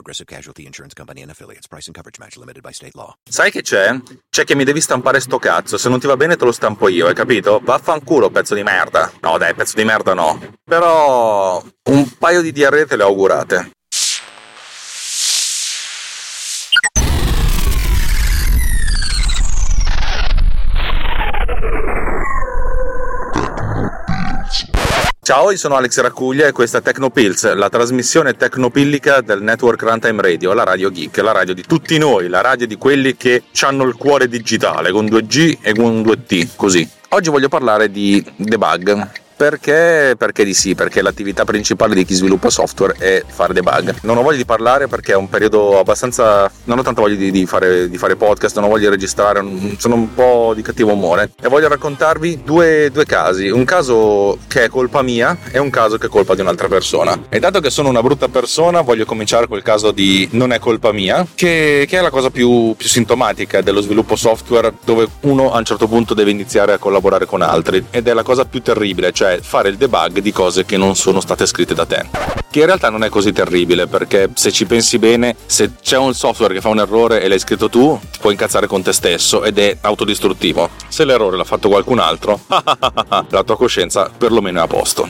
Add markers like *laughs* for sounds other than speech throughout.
Progressive Casualty Insurance Company and affiliates. Price and coverage match limited by state law. Sai che c'è? C'è che mi devi stampare sto cazzo. Se non ti va bene te lo stampo io, hai capito? Vaffanculo, pezzo di merda. No, dai, pezzo di merda no. Però un paio di diarree te le ho augurate. Ciao, io sono Alex Raccuglia e questa è Tecnopills, la trasmissione tecnopillica del network Runtime Radio, la radio geek, la radio di tutti noi, la radio di quelli che hanno il cuore digitale, con 2G e con 2T, così. Oggi voglio parlare di debug, perché? Perché di sì, perché l'attività principale di chi sviluppa software è fare debug. Non ho voglia di parlare perché è un periodo abbastanza. Non ho tanta voglia di, di, fare, di fare, podcast, non ho voglia di registrare, sono un po' di cattivo umore. E voglio raccontarvi due, due, casi: un caso che è colpa mia e un caso che è colpa di un'altra persona. E dato che sono una brutta persona, voglio cominciare col caso di non è colpa mia, che, che è la cosa più, più sintomatica dello sviluppo software, dove uno a un certo punto deve iniziare a collaborare con altri. Ed è la cosa più terribile, cioè fare il debug di cose che non sono state scritte da te. Che in realtà non è così terribile perché se ci pensi bene, se c'è un software che fa un errore e l'hai scritto tu, ti puoi incazzare con te stesso ed è autodistruttivo. Se l'errore l'ha fatto qualcun altro, *laughs* la tua coscienza perlomeno è a posto.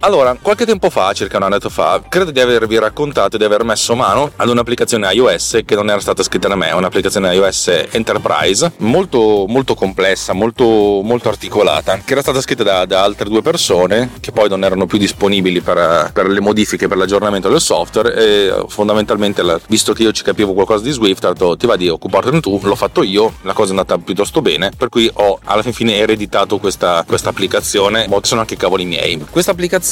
Allora, qualche tempo fa, circa un annetto fa, credo di avervi raccontato di aver messo mano ad un'applicazione iOS che non era stata scritta da me, un'applicazione iOS Enterprise molto, molto complessa, molto, molto articolata, che era stata scritta da, da, altre due persone che poi non erano più disponibili per, per le modifiche, per l'aggiornamento del software e fondamentalmente, visto che io ci capivo qualcosa di Swift, ho detto ti va di occupartene tu, l'ho fatto io, la cosa è andata piuttosto bene, per cui ho alla fine ereditato questa, questa applicazione, ma sono anche cavoli miei. Questa applicazione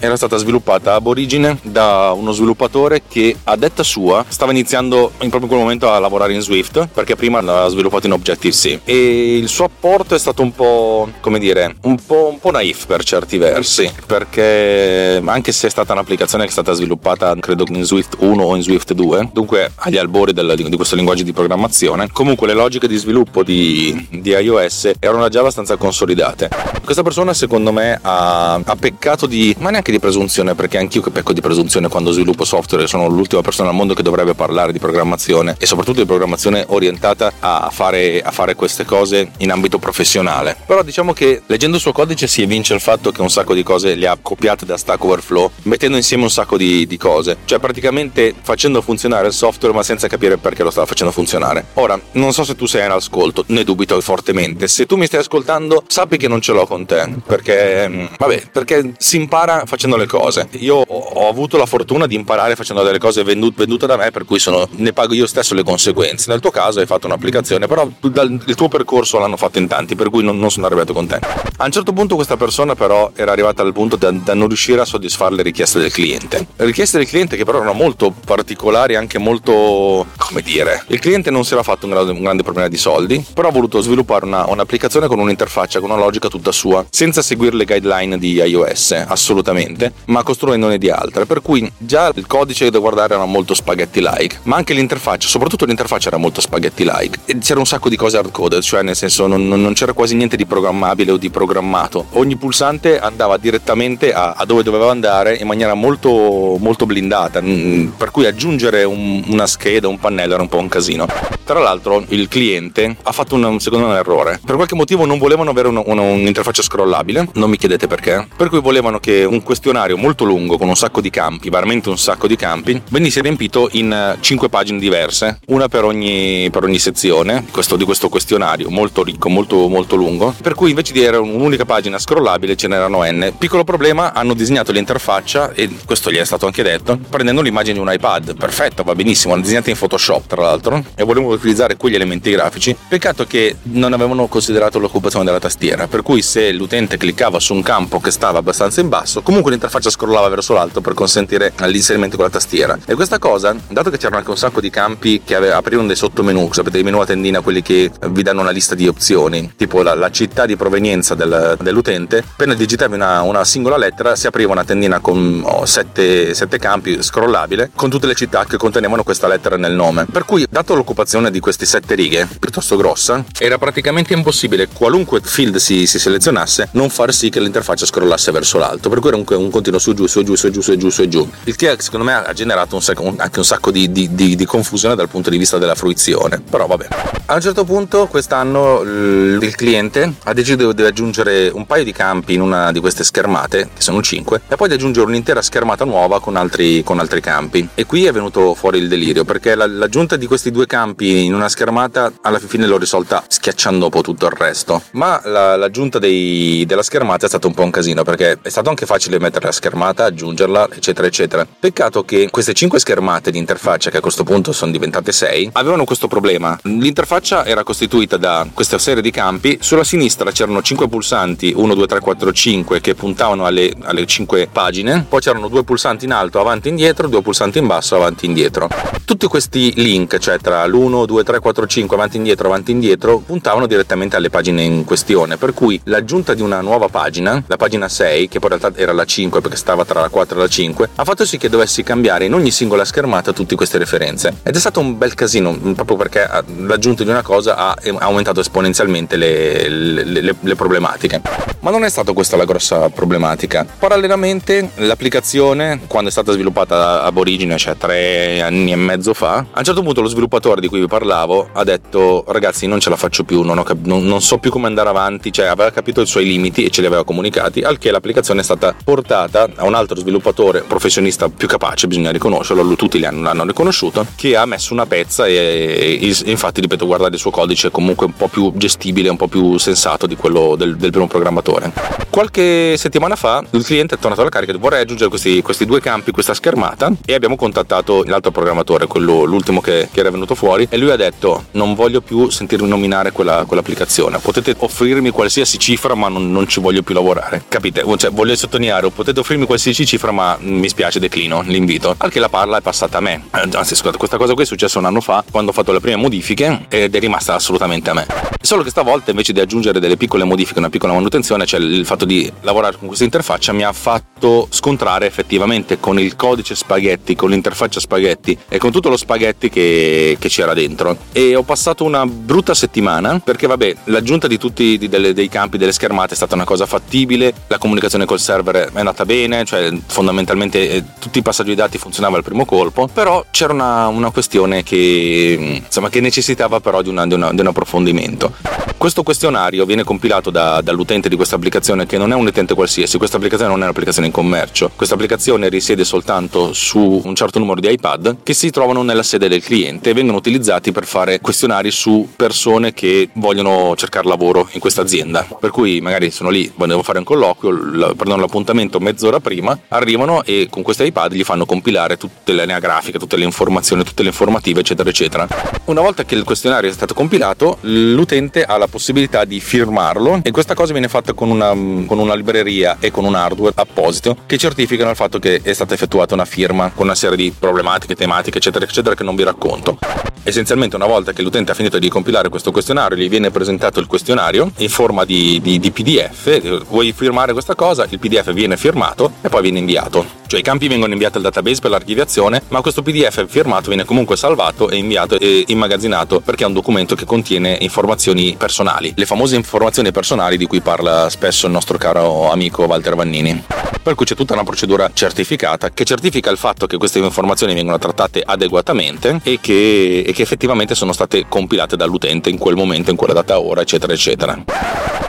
era stata sviluppata ab origine da uno sviluppatore che a detta sua stava iniziando in proprio quel momento a lavorare in Swift perché prima l'aveva sviluppato in Objective-C. E il suo apporto è stato un po' come dire un po', un po naif per certi versi perché anche se è stata un'applicazione che è stata sviluppata credo in Swift 1 o in Swift 2 dunque agli albori del, di, questo linguaggio di programmazione comunque le logiche di sviluppo di, di iOS erano già abbastanza consolidate. Questa persona secondo me ha, ha peccato di, ma neanche di presunzione, perché anch'io che pecco di presunzione quando sviluppo software, sono l'ultima persona al mondo che dovrebbe parlare di programmazione e soprattutto di programmazione orientata a fare, a fare queste cose in ambito professionale. Però diciamo che leggendo il suo codice si evince il fatto che un sacco di cose le ha copiate da Stack Overflow, mettendo insieme un sacco di, di cose, cioè praticamente facendo funzionare il software ma senza capire perché lo stava facendo funzionare. Ora, non so se tu sei in ascolto, ne dubito fortemente. Se tu mi stai ascoltando, sappi che non ce l'ho con te, perché, mm, vabbè, perché si si impara facendo le cose. Io ho avuto la fortuna di imparare facendo delle cose vendute, da me, per cui sono, ne pago io stesso le conseguenze. Nel tuo caso hai fatto un'applicazione, però dal, il tuo percorso l'hanno fatto in tanti, per cui non, non, sono arrabbiato con te. A un certo punto questa persona però era arrivata al punto da, da non riuscire a soddisfare le richieste del cliente. Le richieste del cliente che però erano molto particolari, anche molto, come dire, il cliente non si era fatto un grande, un grande problema di soldi, però ha voluto sviluppare una, un'applicazione con un'interfaccia, con una logica tutta sua, senza seguire le guideline di iOS assolutamente, ma costruendone di altre. Per cui già il codice da guardare era molto spaghetti-like, ma anche l'interfaccia, soprattutto l'interfaccia era molto spaghetti-like. E c'era un sacco di cose hard-coded, cioè nel senso non, non, c'era quasi niente di programmabile o di programmato. Ogni pulsante andava direttamente a, a dove doveva andare in maniera molto, molto blindata, mm, per cui aggiungere un, una scheda, un pannello era un po' un casino. Tra l'altro il cliente ha fatto un, secondo me un errore. Per qualche motivo non volevano avere una, una, un'interfaccia scrollabile, non mi chiedete perché, per cui volevano volevano che un questionario molto lungo con un sacco di campi, veramente un sacco di campi, venisse riempito in 5 eh, pagine diverse, una per ogni, per ogni sezione questo, di questo questionario molto ricco, molto, molto lungo, per cui invece di avere un'unica pagina scrollabile ce n'erano n. Piccolo problema, hanno disegnato l'interfaccia, e questo gli è stato anche detto, prendendo l'immagine di un iPad, perfetto, va benissimo, hanno disegnato in Photoshop tra l'altro, e volevo utilizzare quegli elementi grafici. Peccato che non avevano considerato l'occupazione della tastiera, per cui se l'utente cliccava su un campo che stava abbastanza in basso, comunque l'interfaccia scrollava verso l'alto per consentire l'inserimento con la tastiera. E questa cosa, dato che c'erano anche un sacco di campi che aprivano dei sottomenu, sapete, i menu a tendina, quelli che vi danno una lista di opzioni, tipo la, la città di provenienza del, dell'utente, appena digitavi una, una, singola lettera si apriva una tendina con oh, sette, sette campi scrollabile con tutte le città che contenevano questa lettera nel nome. Per cui, dato l'occupazione di queste sette righe, piuttosto grossa, era praticamente impossibile, qualunque field si, si selezionasse, non far sì che l'interfaccia scrollasse verso l'alto. Per cui era un, un continuo su giù, su giù, su giù, su giù, su giù. Il che secondo me ha generato un sacco, anche un sacco di, di, di, di, confusione dal punto di vista della fruizione. Però vabbè. A un certo punto, quest'anno, il cliente ha deciso di aggiungere un paio di campi in una di queste schermate, che sono 5, e poi di aggiungere un'intera schermata nuova con altri, con altri campi. E qui è venuto fuori il delirio, perché la, l'aggiunta di questi due campi in una schermata alla fine l'ho risolta schiacciando un po' tutto il resto. Ma la, l'aggiunta dei, della schermata è stato un po' un casino, perché è stato anche facile mettere la schermata, aggiungerla, eccetera, eccetera. Peccato che queste 5 schermate di interfaccia, che a questo punto sono diventate 6, avevano questo problema. L'interfaccia era costituita da questa serie di campi, sulla sinistra c'erano 5 pulsanti, 1, 2, 3, 4, 5, che puntavano alle, alle 5 pagine, poi c'erano due pulsanti in alto, avanti e indietro, due pulsanti in basso, avanti e indietro. Tutti questi link, cioè tra l'1, 2, 3, 4, 5, avanti e indietro, avanti e indietro, puntavano direttamente alle pagine in questione, per cui l'aggiunta di una nuova pagina, la pagina 6, che poi in realtà era la 5 perché stava tra la 4 e la 5, ha fatto sì che dovessi cambiare in ogni singola schermata tutte queste referenze. Ed è stato un bel casino, proprio perché l'aggiunta di una cosa ha aumentato esponenzialmente le, le, le, le problematiche. Ma non è stata questa la grossa problematica. Parallelamente l'applicazione, quando è stata sviluppata ab origine, cioè tre anni e mezzo fa, a un certo punto lo sviluppatore di cui vi parlavo ha detto ragazzi non ce la faccio più, non, cap- non, non so più come andare avanti, cioè aveva capito i suoi limiti e ce li aveva comunicati, al che l'applicazione è stata portata a un altro sviluppatore professionista più capace, bisogna riconoscerlo, tutti l'hanno, l'hanno riconosciuto, che ha messo una pezza e, e, infatti ripeto guardare il suo codice è comunque un po' più gestibile, un po' più sensato di quello del, del primo programmatore. Qualche settimana fa il cliente è tornato alla carica e vorrei aggiungere questi, questi, due campi, questa schermata e abbiamo contattato l'altro programmatore, quello, l'ultimo che, che, era venuto fuori e lui ha detto non voglio più sentirmi nominare quella, quell'applicazione, potete offrirmi qualsiasi cifra ma non, non ci voglio più lavorare, capite? Cioè, voglio sottolineare, potete offrirmi qualsiasi cifra ma mi spiace, declino l'invito, al che la parla è passata a me, eh, anzi scusate, questa cosa qui è successa un anno fa quando ho fatto le prime modifiche ed è rimasta assolutamente a me, solo che stavolta invece di aggiungere delle piccole modifiche, una piccola manutenzione, cioè il fatto di lavorare con questa interfaccia mi ha fatto scontrare effettivamente con il codice spaghetti, con l'interfaccia spaghetti e con tutto lo spaghetti che, che c'era dentro. E ho passato una brutta settimana perché, vabbè, l'aggiunta di tutti di delle, dei campi, delle schermate è stata una cosa fattibile, la comunicazione col server è andata bene, cioè fondamentalmente eh, tutti i passaggi di dati funzionavano al primo colpo, però c'era una, una questione che, insomma, che necessitava però di, una, di, una, di un approfondimento. Questo questionario viene compilato da, dall'utente di questa applicazione che non è un utente qualsiasi, questa applicazione non è un'applicazione in commercio, questa applicazione risiede soltanto su un certo numero di iPad che si trovano nella sede del cliente e vengono utilizzati per fare questionari su persone che vogliono cercare lavoro in questa azienda. Per cui magari sono lì, vogliono fare un colloquio, prendono l'appuntamento mezz'ora prima, arrivano e con questo iPad gli fanno compilare tutte le grafiche, tutte le informazioni, tutte le informative, eccetera, eccetera. Una volta che il questionario è stato compilato, l'utente ha la possibilità di firmarlo e questa cosa viene fatta con una, con una libreria e con un hardware apposito che certificano il fatto che è stata effettuata una firma con una serie di problematiche, tematiche, eccetera, eccetera, che non vi racconto. Essenzialmente, una volta che l'utente ha finito di compilare questo questionario, gli viene presentato il questionario in forma di, di, di PDF. Vuoi firmare questa cosa? Il PDF viene firmato e poi viene inviato. Cioè i campi vengono inviati al database per l'archiviazione, ma questo PDF firmato viene comunque salvato e inviato e immagazzinato perché è un documento che contiene informazioni personali, le famose informazioni personali di cui parla spesso il nostro caro amico Walter Vannini. Per cui c'è tutta una procedura certificata che certifica il fatto che queste informazioni vengono trattate adeguatamente e che, e che effettivamente sono state compilate dall'utente in quel momento, in quella data ora, eccetera, eccetera.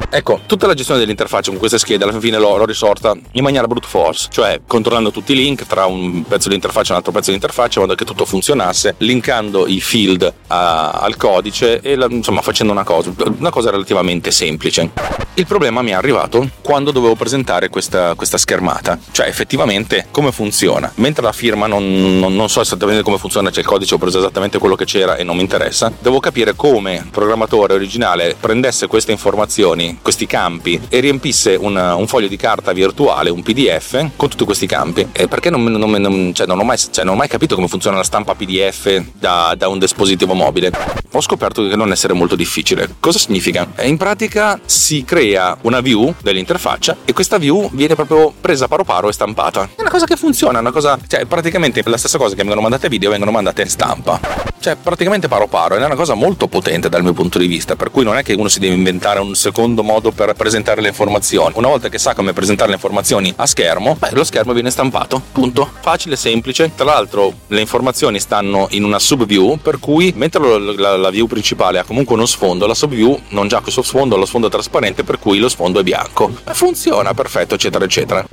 Ecco, tutta la gestione dell'interfaccia con queste schede alla fine l'ho, l'ho risorta in maniera brute force, cioè controllando tutti i link tra un pezzo di interfaccia e un altro pezzo di interfaccia in modo che tutto funzionasse, linkando i field a, al codice e la, insomma facendo una cosa. una cosa relativamente semplice. Il problema mi è arrivato quando dovevo presentare questa, questa schermata, cioè effettivamente come funziona. Mentre la firma non, non, non, so esattamente come funziona, c'è il codice, ho preso esattamente quello che c'era e non mi interessa, devo capire come il programmatore originale prendesse queste informazioni, questi campi e riempisse una, un foglio di carta virtuale, un PDF con tutti questi campi. E perché non, non, cioè, non ho, mai, cioè, non ho mai capito come funziona la stampa PDF da, da un dispositivo mobile. Ho scoperto che non essere molto difficile. Cosa significa? In pratica si crea una view dell'interfaccia e questa view viene proprio presa paro paro e stampata. È una cosa che funziona, una cosa, cioè praticamente la stessa cosa che vengono mandate video vengono mandate in stampa. Cioè praticamente paro paro ed è una cosa molto potente dal mio punto di vista, per cui non è che uno si deve inventare un secondo modo per presentare le informazioni. Una volta che sa come presentare le informazioni a schermo, beh, lo schermo viene stampato. Punto. Facile, semplice. Tra l'altro le informazioni stanno in una subview, per cui mentre la, la, la view principale ha comunque uno sfondo, la subview non già questo sfondo, lo sfondo trasparente, per cui lo sfondo è bianco. Funziona, perfetto, eccetera, eccetera.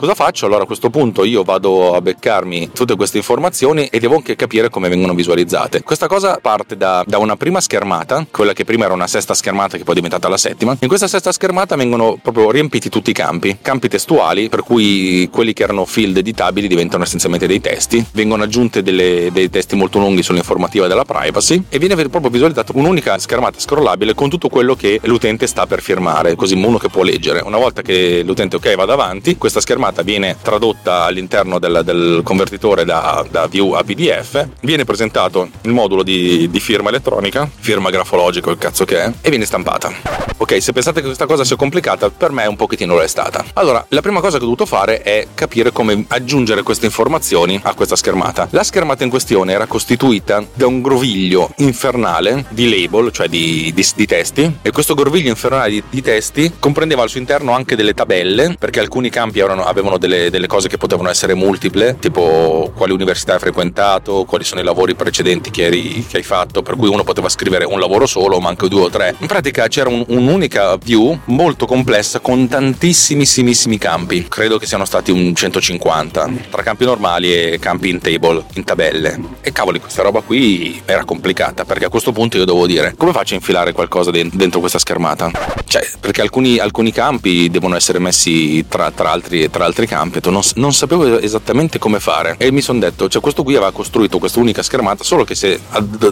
Cosa faccio? Allora a questo punto io vado a beccarmi tutte queste informazioni e devo anche capire come vengono visualizzate. Questa cosa parte da, da, una prima schermata, quella che prima era una sesta schermata che poi è diventata la settima. In questa sesta schermata vengono proprio riempiti tutti i campi, campi testuali, per cui quelli che erano field editabili diventano essenzialmente dei testi, vengono aggiunte delle, dei testi molto lunghi sull'informativa della privacy e viene proprio visualizzata un'unica schermata scrollabile con tutto quello che l'utente sta per firmare, così uno che può leggere. Una volta che l'utente ok va davanti, questa schermata viene tradotta all'interno del, del convertitore da, da, view a PDF, viene presentato il modulo di, di, firma elettronica, firma grafologico, il cazzo che è, e viene stampata. Ok, se pensate che questa cosa sia complicata, per me un pochettino lo è. Allora, la prima cosa che ho dovuto fare è capire come aggiungere queste informazioni a questa schermata. La schermata in questione era costituita da un groviglio infernale di label, cioè di, di, di testi, e questo groviglio infernale di, di, testi comprendeva al suo interno anche delle tabelle, perché alcuni campi erano, avevano delle, delle, cose che potevano essere multiple, tipo quali università hai frequentato, quali sono i lavori precedenti che, eri, che hai fatto, per cui uno poteva scrivere un lavoro solo, ma anche due o tre. In pratica c'era un, un'unica view molto complessa con tantissimissimi campi, credo che siano stati un 150, tra campi normali e campi in table, in tabelle. E cavoli, questa roba qui era complicata, perché a questo punto io devo dire, come faccio a infilare qualcosa dentro questa schermata? Cioè, perché alcuni, alcuni campi devono essere messi tra, tra altri, tra altri campi, non, non, sapevo esattamente come fare e mi sono detto, cioè questo qui aveva costruito questa unica schermata, solo che se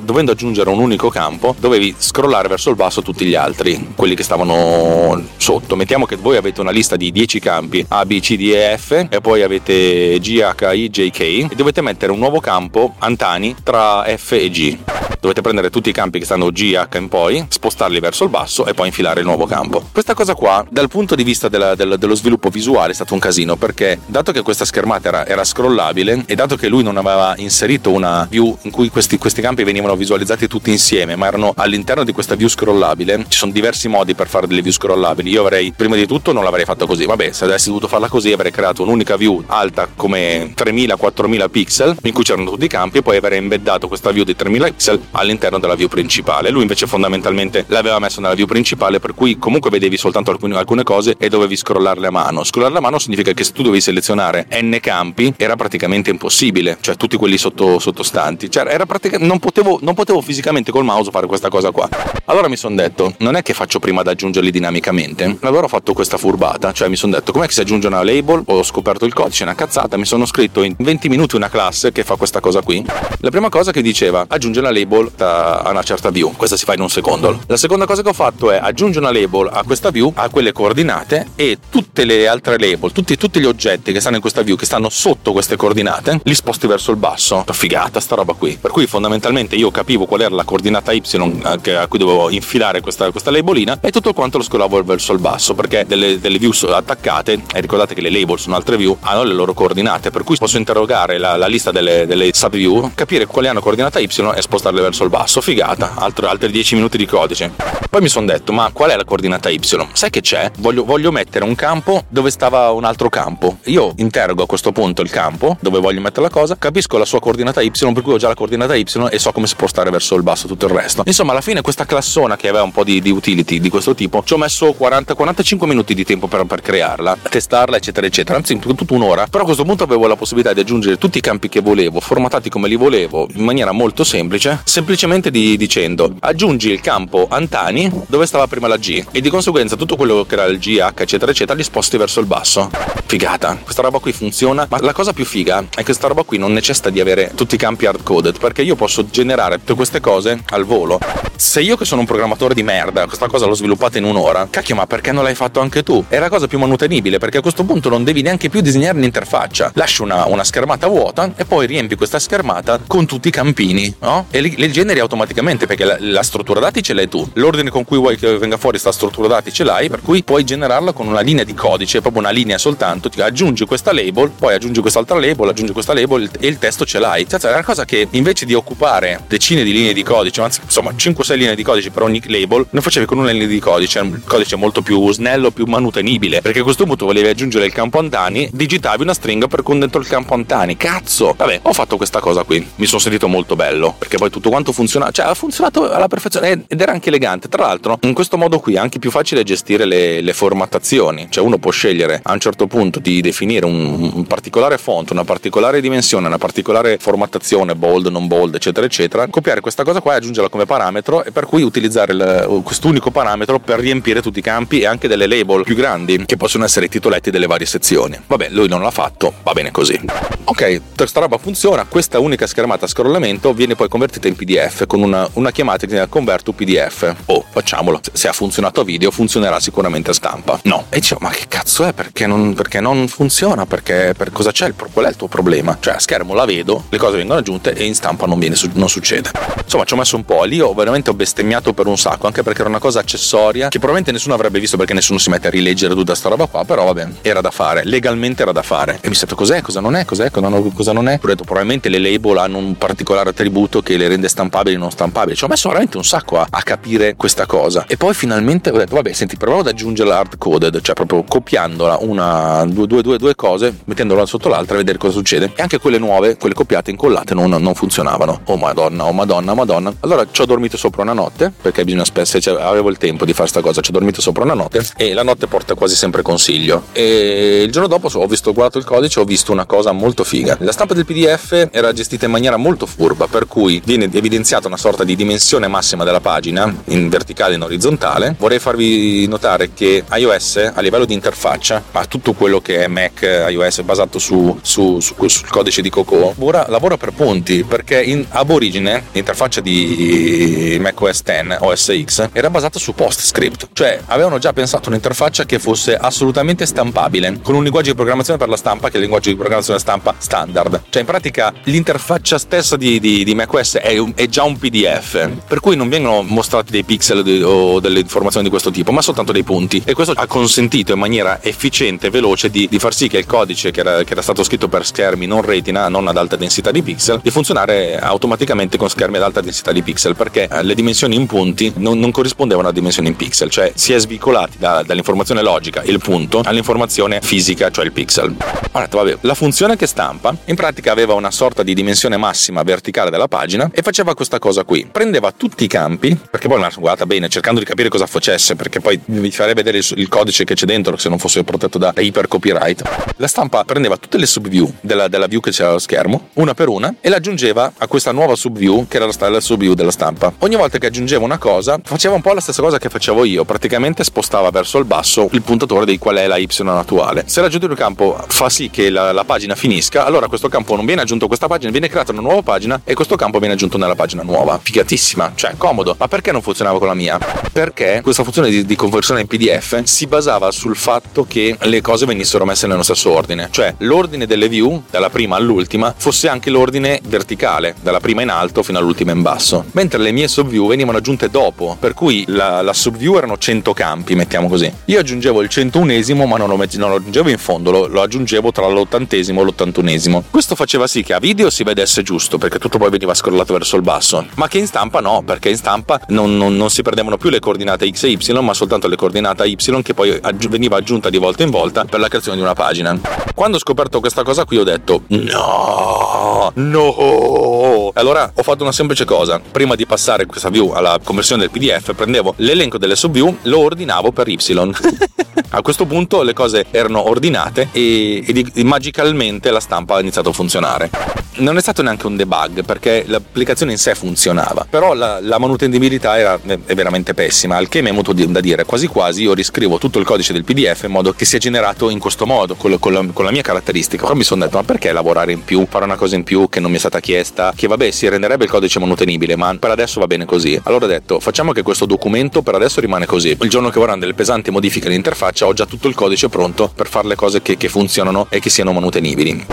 dovendo aggiungere un unico campo dovevi scrollare verso il basso tutti gli altri, quelli che stavano sotto. Mettiamo che voi avete una lista di 10 campi A, B, C, D e F e poi avete G, H, I, J, K e dovete mettere un nuovo campo Antani tra F e G. Dovete prendere tutti i campi che stanno G, H in poi, spostarli verso il basso e poi infilare il nuovo campo. Questa cosa qua, dal punto di vista della, della, dello sviluppo visuale, è stato un casino perché dato che questa schermata era, era, scrollabile e dato che lui non aveva inserito una view in cui questi, questi campi venivano visualizzati tutti insieme, ma erano all'interno di questa view scrollabile, ci sono diversi modi per fare delle view scrollabili. Io avrei, prima di tutto, non l'avrei fatto così. Vabbè, se avessi dovuto farla così, avrei creato un'unica view alta come 3000-4000 pixel in cui c'erano tutti i campi e poi avrei embeddato questa view di 3000 pixel all'interno della view principale. Lui invece fondamentalmente l'aveva messo nella view principale, per cui comunque vedevi soltanto alcune, alcune cose e dovevi scrollarle a mano. Scrollarle a mano significa che se tu dovevi selezionare n campi era praticamente impossibile, cioè tutti quelli sotto, sottostanti. Cioè, era pratica- non, potevo, non potevo fisicamente col mouse fare questa cosa qua. Allora mi sono detto, non è che faccio prima ad aggiungerli dinamicamente. Allora ho fatto questa furbata, cioè mi sono detto, com'è che si aggiunge una label? Ho scoperto il codice, una cazzata, mi sono scritto in 20 minuti una classe che fa questa cosa qui. La prima cosa che diceva, aggiunge una label a una certa view. Questa si fa in un secondo. La seconda cosa che ho fatto è aggiungere una label a questa view, a quelle coordinate e tutte le altre label, tutti, tutti gli oggetti che stanno in questa view, che stanno sotto queste coordinate, li sposti verso il basso. Figata sta roba qui. Per cui fondamentalmente io capivo qual era la coordinata Y a cui dovevo infilare questa, questa labelina e tutto quanto lo scrollavo verso il basso perché delle, delle view attaccate, e ricordate che le label sono altre view, hanno le loro coordinate, per cui posso interrogare la, la lista delle, delle subview, capire quali hanno coordinata Y e spostarle verso il basso. Figata, altro, altri 10 minuti di codice. Poi mi sono detto, ma qual è la coordinata Y? Sai che c'è? Voglio, voglio mettere un campo dove stava un altro campo. Io interrogo a questo punto il campo dove voglio mettere la cosa, capisco la sua coordinata Y, per cui ho già la coordinata Y e so come spostare verso il basso tutto il resto. Insomma, alla fine questa classona che aveva un po' di, di utility di questo tipo, ci ho messo 40-45 minuti di tempo per, per crearla, testarla, eccetera, eccetera. Anzi, tutta un'ora. Però a questo punto avevo la possibilità di aggiungere tutti i campi che volevo, formatati come li volevo, in maniera molto semplice, semplicemente di, dicendo aggiungi il campo Antani dove stava prima la G e di conseguenza tutto quello che era il G, H, eccetera, eccetera, li sposti verso il basso. Figata, questa roba qui funziona, ma la cosa più figa è che questa roba qui non necessita di avere tutti i campi hard coded perché io posso generare tutte queste cose al volo. Se io che sono un programmatore di merda, questa cosa l'ho sviluppata in un'ora, cacchio, ma perché non l'hai fatto anche tu? È la cosa più manutenibile perché a questo punto non devi neanche più disegnare l'interfaccia. Lasci una, una schermata vuota e poi riempi questa schermata con tutti i campini, no? E li, li generi automaticamente perché la, la, struttura dati ce l'hai tu. L'ordine con cui vuoi che venga fuori questa struttura dati ce l'hai, per cui puoi generarla con una linea di codice, proprio una linea soltanto. Ti aggiungi questa label, poi aggiungi quest'altra label, aggiungi questa label e il testo ce l'hai. Cioè, è una cosa che invece di occupare decine di linee di codice, anzi, insomma, 5-6 linee di codice per ogni label, lo facevi con una linea di codice, un codice molto più snello, più manutenibile. Perché a questo punto volevi aggiungere il campo Antani, digitavi una stringa per con dentro il campo Antani. Cazzo! Vabbè, ho fatto questa cosa qui. Mi sono sentito molto bello perché poi tutto quanto funziona, cioè ha funzionato alla perfezione ed era anche elegante. Tra l'altro, in questo modo qui è anche più facile gestire le, le formattazioni, cioè uno può scegliere a un certo punto di definire un, un particolare font, una particolare dimensione, una particolare formattazione, bold, non bold, eccetera, eccetera, copiare questa cosa qua e aggiungerla come parametro e per cui utilizzare il, quest'unico parametro per riempire tutti i campi e anche delle label più grandi che possono essere i titoletti delle varie sezioni. Vabbè, lui non l'ha fatto, va bene così. Ok, questa roba funziona, questa unica schermata a scrollamento viene poi convertita in PDF con una, una chiamata che si chiama Convert to PDF. Oh, facciamolo. Se ha funzionato a video, funzionerà sicuramente a stampa. No. E dicevo, ma che cazzo è? Perché non, perché non funziona? Perché per cosa c'è? Qual è il tuo problema? Cioè, a schermo la vedo, le cose vengono aggiunte e in stampa non, viene, non succede. Insomma, ci ho messo un po'. Lì ho veramente ho bestemmiato per un sacco, anche perché era una cosa accessoria che probabilmente nessuno avrebbe visto perché nessuno si mette a rileggere tutta sta roba qua. Però vabbè, era da fare. Legalmente era da fare. E mi detto, cos'è? Cosa non è? Cos'è? Cosa non è? Ho detto, probabilmente le label hanno un particolare attributo che le rende stampabili o non stampabili. Ci ho messo veramente un sacco a, a, capire questa cosa. E poi finalmente ho detto, vabbè, senti, proviamo ad aggiungere l'hard coded, cioè proprio copiandola una, due, due, due, due cose, mettendola sotto l'altra e vedere cosa succede. E anche quelle nuove, quelle copiate, incollate, non, non funzionavano. Oh madonna, oh madonna, madonna. Allora ci ho dormito sopra una notte, perché bisogna spesso, cioè, avevo il tempo di fare questa cosa, ci ho dormito sopra una notte e la notte porta quasi sempre consiglio. E il giorno dopo ho visto, guardato il codice, ho visto una cosa molto figa. La stampa del PDF era gestita in maniera molto furba, per cui viene evidenziata una sorta di dimensione massima della pagina, in verticale e in orizzontale. Vorrei farvi notare che iOS a livello di interfaccia, ma tutto quello che è Mac, iOS basato su, su, su, sul codice di Coco, lavora, lavora per punti, perché in, ab origine l'interfaccia di macOS 10 OS X era basata su PostScript, cioè avevano già pensato un'interfaccia che fosse assolutamente stampabile, con un linguaggio di programmazione per la stampa che è il linguaggio di programmazione stampa standard. Cioè in pratica l'interfaccia stessa di, di, di macOS è, è già un PDF, per cui non vengono mostrati dei pixel o delle informazioni di questo tipo, ma soltanto dei punti. E questo ha consentito in maniera efficiente e veloce di, di, far sì che il codice che era, che era, stato scritto per schermi non retina, non ad alta densità di pixel, di funzionare automaticamente con schermi ad alta densità di pixel, perché eh, le dimensioni in punti non, non corrispondevano a dimensioni in pixel, cioè si è svicolati da, dall'informazione logica, il punto, all'informazione fisica, cioè il pixel. Ho detto, vabbè, la funzione che stampa in pratica aveva una sorta di dimensione massima verticale della pagina e faceva questa cosa qui. Prendeva tutti i campi, perché poi me sono guardata bene, cercando di capire cosa facesse, perché poi vi farei vedere il, codice che c'è dentro se non fosse protetto da, iper copyright. La stampa prendeva tutte le subview della, della view che c'era allo schermo, una per una, e la aggiungeva a questa nuova subview che era la, la subview della stampa. Ogni volta che aggiungeva una cosa, faceva un po' la stessa cosa che facevo io, praticamente spostava verso il basso il puntatore di qual è la y attuale. Se l'aggiunto di un campo fa sì che la, la pagina finisca, allora questo campo non viene aggiunto a questa pagina, viene creata una nuova pagina e questo campo viene aggiunto nella pagina nuova. Figatissima, cioè comodo. Ma perché non funzionava con la mia? Perché questa funzione di, di conversione in PDF si basava sul fatto che le cose venissero messe nello stesso ordine, cioè l'ordine delle view, dalla prima all'ultima, fosse anche l'ordine verticale, dalla prima in alto fino all'ultima in basso. Mentre le mie subview venivano aggiunte dopo, per cui la, la subview erano 100 campi, mettiamo così. Io aggiungevo il 101esimo, ma non lo, met- non lo aggiungevo in fondo, lo, lo, aggiungevo tra l'80esimo e l'81esimo. Questo faceva sì che a video si vedesse giusto, perché tutto poi veniva scrollato verso il basso, ma che in stampa no, perché in stampa non, non, non si perdevano più le coordinate X e Y, ma soltanto le coordinate Y che poi aggi- veniva aggiunta di volta in volta per la creazione di una pagina. Quando ho scoperto questa cosa qui ho detto no, no. Allora ho fatto una semplice cosa, prima di passare questa view alla conversione del PDF prendevo l'elenco delle subview, lo ordinavo per Y. *laughs* a questo punto le cose erano ordinate e, e, magicalmente la stampa ha iniziato a funzionare. Non è stato neanche un debug perché l'applicazione in sé funzionava, però la, la manutenibilità era, è veramente pessima, al che mi è venuto da dire quasi quasi io riscrivo tutto il codice del PDF in modo che sia generato in questo modo, con, con, la, con la, mia caratteristica. Però mi sono detto ma perché lavorare in più, fare una cosa in più che non mi è stata chiesta, che vabbè si renderebbe il codice manutenibile, ma per adesso va bene così. Allora ho detto facciamo che questo documento per adesso rimane così. Il giorno che vorranno delle pesanti modifiche all'interfaccia ho già tutto il codice pronto per fare le cose che, che funzionano e che siano manutenibili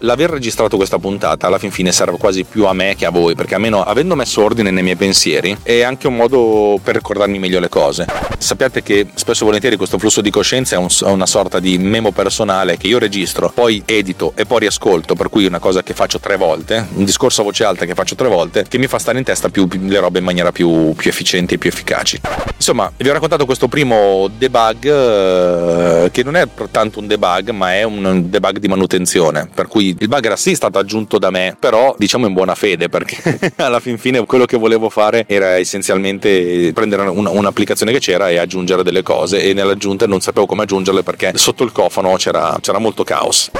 l'aver registrato questa puntata alla fin fine serve quasi più a me che a voi, perché almeno avendo messo ordine nei miei pensieri è anche un modo per ricordarmi meglio le cose. Sappiate che spesso e volentieri questo flusso di coscienza è, un, è una sorta di memo personale che io registro, poi edito e poi riascolto, per cui una cosa che faccio tre volte, un discorso a voce alta che faccio tre volte, che mi fa stare in testa più, le robe in maniera più, più efficiente e più efficaci. Insomma, vi ho raccontato questo primo debug eh, che non è tanto un debug, ma è un debug di manutenzione, per cui il bug era sì stato aggiunto da me, però diciamo in buona fede perché *laughs* alla fin fine quello che volevo fare era essenzialmente prendere una, un'applicazione che c'era e aggiungere delle cose e nell'aggiunta non sapevo come aggiungerle perché sotto il cofano c'era, c'era molto caos.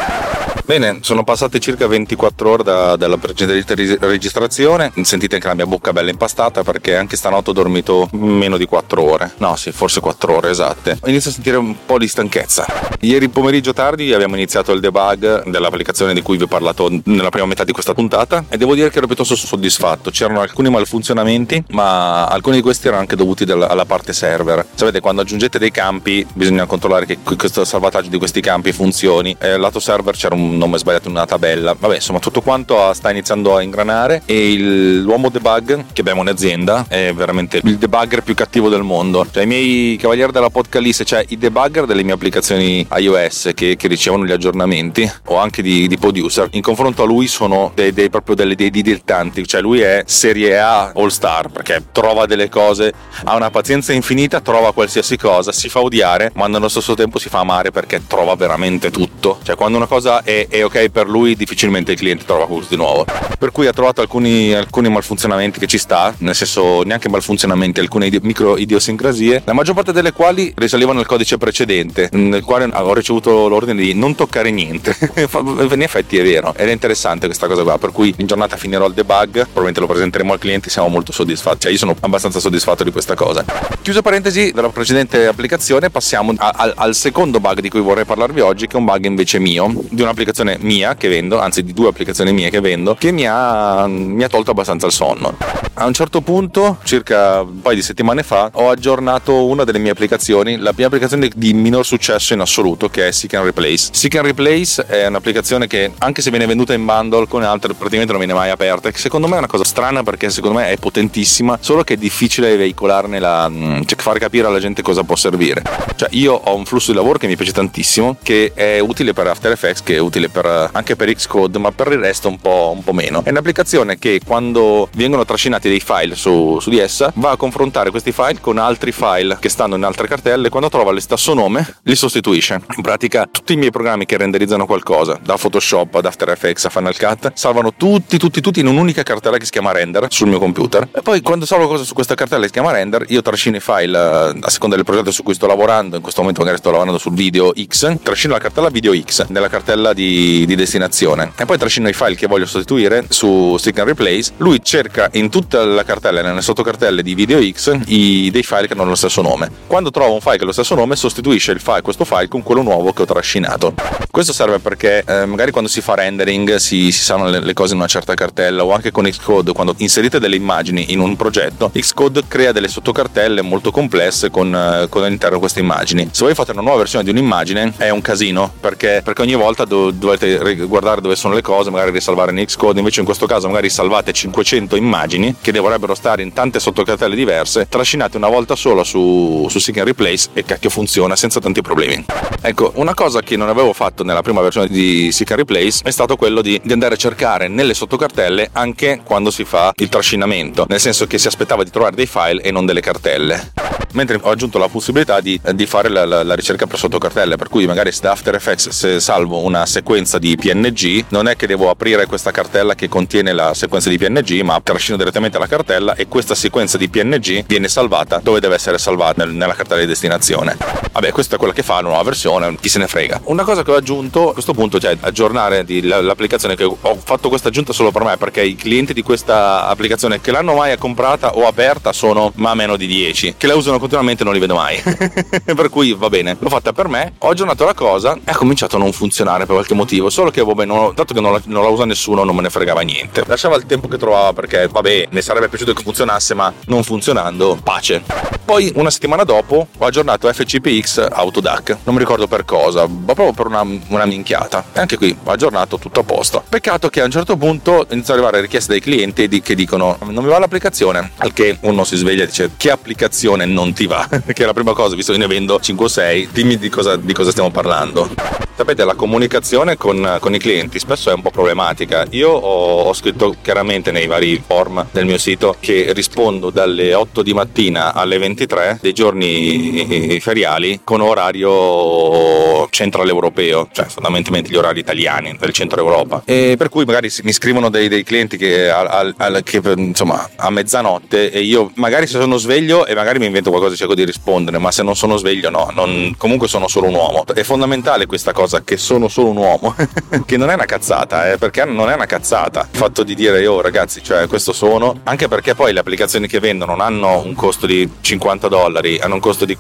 Bene, sono passate circa 24 ore da, dalla precedente registrazione. Sentite che la mia bocca bella impastata perché anche stanotte ho dormito meno di 4 ore. No, sì, forse 4 ore esatte. Inizio a sentire un po' di stanchezza. Ieri pomeriggio tardi abbiamo iniziato il debug dell'applicazione di cui vi ho parlato nella prima metà di questa puntata e devo dire che ero piuttosto soddisfatto. C'erano alcuni malfunzionamenti, ma alcuni di questi erano anche dovuti alla parte server. Sapete, quando aggiungete dei campi bisogna controllare che questo salvataggio di questi campi funzioni. E lato server c'era un nome sbagliato in una tabella. Vabbè, insomma, tutto quanto sta iniziando a ingranare e il, l'uomo debug che abbiamo in azienda è veramente il debugger più cattivo del mondo. Cioè, i miei cavalieri dell'Apocalisse, cioè i debugger delle mie applicazioni iOS che, che ricevono gli aggiornamenti o anche di, di producer, in confronto a lui sono dei, dei proprio delle, dei dilettanti. Cioè, lui è serie A all star perché trova delle cose, ha una pazienza infinita, trova qualsiasi cosa, si fa odiare, ma nello stesso tempo si fa amare perché trova veramente tutto. Cioè, quando una cosa è è ok per lui, difficilmente il cliente trova qualcosa di nuovo. Per cui ha trovato alcuni, alcuni malfunzionamenti che ci sta, nel senso neanche malfunzionamenti, alcune micro idiosincrasie, la maggior parte delle quali risalivano al codice precedente, nel quale ho ricevuto l'ordine di non toccare niente. *laughs* in effetti è vero, ed è interessante questa cosa qua, per cui in giornata finirò il debug, probabilmente lo presenteremo al cliente, siamo molto soddisfatti, cioè io sono abbastanza soddisfatto di questa cosa. Chiusa parentesi dalla precedente applicazione, passiamo a, a, al secondo bug di cui vorrei parlarvi oggi, che è un bug invece mio, di un'applicazione applicazione mia che vendo, anzi di due applicazioni mie che vendo, che mi ha, mi ha tolto abbastanza il sonno. A un certo punto, circa un paio di settimane fa, ho aggiornato una delle mie applicazioni, la mia applicazione di minor successo in assoluto, che è Seek and Replace. Seek and Replace è un'applicazione che, anche se viene venduta in bundle con altre, praticamente non viene mai aperta, che secondo me è una cosa strana perché secondo me è potentissima, solo che è difficile veicolarne la, mm, cioè far capire alla gente cosa può servire. Cioè, io ho un flusso di lavoro che mi piace tantissimo, che è utile per After Effects, che è utile per, anche per Xcode, ma per il resto un po', un po' meno. È un'applicazione che quando vengono trascinati dei file su, su, di essa va a confrontare questi file con altri file che stanno in altre cartelle e quando trova lo stesso nome li sostituisce. In pratica tutti i miei programmi che renderizzano qualcosa, da Photoshop ad After Effects a Final Cut, salvano tutti, tutti, tutti in un'unica cartella che si chiama render sul mio computer. E poi quando salvo qualcosa su questa cartella che si chiama render, io trascino i file eh, a seconda del progetto su cui sto lavorando, in questo momento magari sto lavorando sul video X, trascino la cartella video X nella cartella di, di destinazione e poi trascino i file che voglio sostituire su Stick and Replace. Lui cerca in tutta la cartella, nelle sottocartelle di video X, i, dei file che hanno lo stesso nome. Quando trova un file che ha lo stesso nome, sostituisce il file, questo file con quello nuovo che ho trascinato. Questo serve perché eh, magari quando si fa rendering si, si sanno le, le, cose in una certa cartella o anche con Xcode, quando inserite delle immagini in un progetto, Xcode crea delle sottocartelle molto complesse con, eh, con all'interno queste immagini. Se voi fate una nuova versione di un'immagine è un casino perché, perché ogni volta do, dovete guardare dove sono le cose, magari risalvare in Xcode, invece in questo caso magari salvate 500 immagini che dovrebbero stare in tante sottocartelle diverse, trascinate una volta sola su, su Seek and Replace e cacchio funziona senza tanti problemi. Ecco, una cosa che non avevo fatto nella prima versione di Seek and Replace è stato quello di, di andare a cercare nelle sottocartelle anche quando si fa il trascinamento, nel senso che si aspettava di trovare dei file e non delle cartelle. Mentre ho aggiunto la possibilità di, di fare la, la, la, ricerca per sottocartelle, per cui magari se da After Effects se salvo una sequenza di PNG, non è che devo aprire questa cartella che contiene la sequenza di PNG, ma trascino direttamente la cartella e questa sequenza di PNG viene salvata dove deve essere salvata nella cartella di destinazione. Vabbè, questa è quella che fa la nuova versione, chi se ne frega. Una cosa che ho aggiunto a questo punto, cioè aggiornare l'applicazione che ho fatto questa aggiunta solo per me perché i clienti di questa applicazione che l'hanno mai comprata o aperta sono ma meno di 10, che la usano continuamente non li vedo mai. *laughs* per cui va bene, l'ho fatta per me, ho aggiornato la cosa e ha cominciato a non funzionare per qualche motivo, solo che vabbè, non, dato che non la, non la usa nessuno non me ne fregava niente. Lasciava il tempo che trovava perché vabbè, ne sarebbe piaciuto che funzionasse, ma non funzionando, pace. Poi una settimana dopo ho aggiornato FCPX Autodac, non mi ricordo per cosa, ma proprio per una, una minchiata. E anche qui aggiornato tutto a posto. Peccato che a un certo punto iniziano ad arrivare richieste dai clienti di, che dicono non mi va l'applicazione, al che uno si sveglia e dice che applicazione non ti va? *laughs* che è la prima cosa, visto che ne vendo 5 o 6, dimmi di cosa, di cosa stiamo parlando. Sapete, la comunicazione con, con, i clienti spesso è un po' problematica. Io ho, ho, scritto chiaramente nei vari form del mio sito che rispondo dalle 8 di mattina alle 23 dei giorni feriali con orario centrale europeo, cioè fondamentalmente gli orari italiani del centro Europa. E per cui magari mi scrivono dei, dei clienti che, al, al, che, insomma a mezzanotte e io magari se sono sveglio e magari mi invento qualcosa e cerco di rispondere, ma se non sono sveglio no, non, comunque sono solo un uomo. È fondamentale questa cosa che sono solo un uomo, *laughs* che non è una cazzata, eh, perché non è una cazzata il fatto di dire io oh, ragazzi, cioè questo sono, anche perché poi le applicazioni che vendono non hanno un costo di 50 dollari, hanno un costo di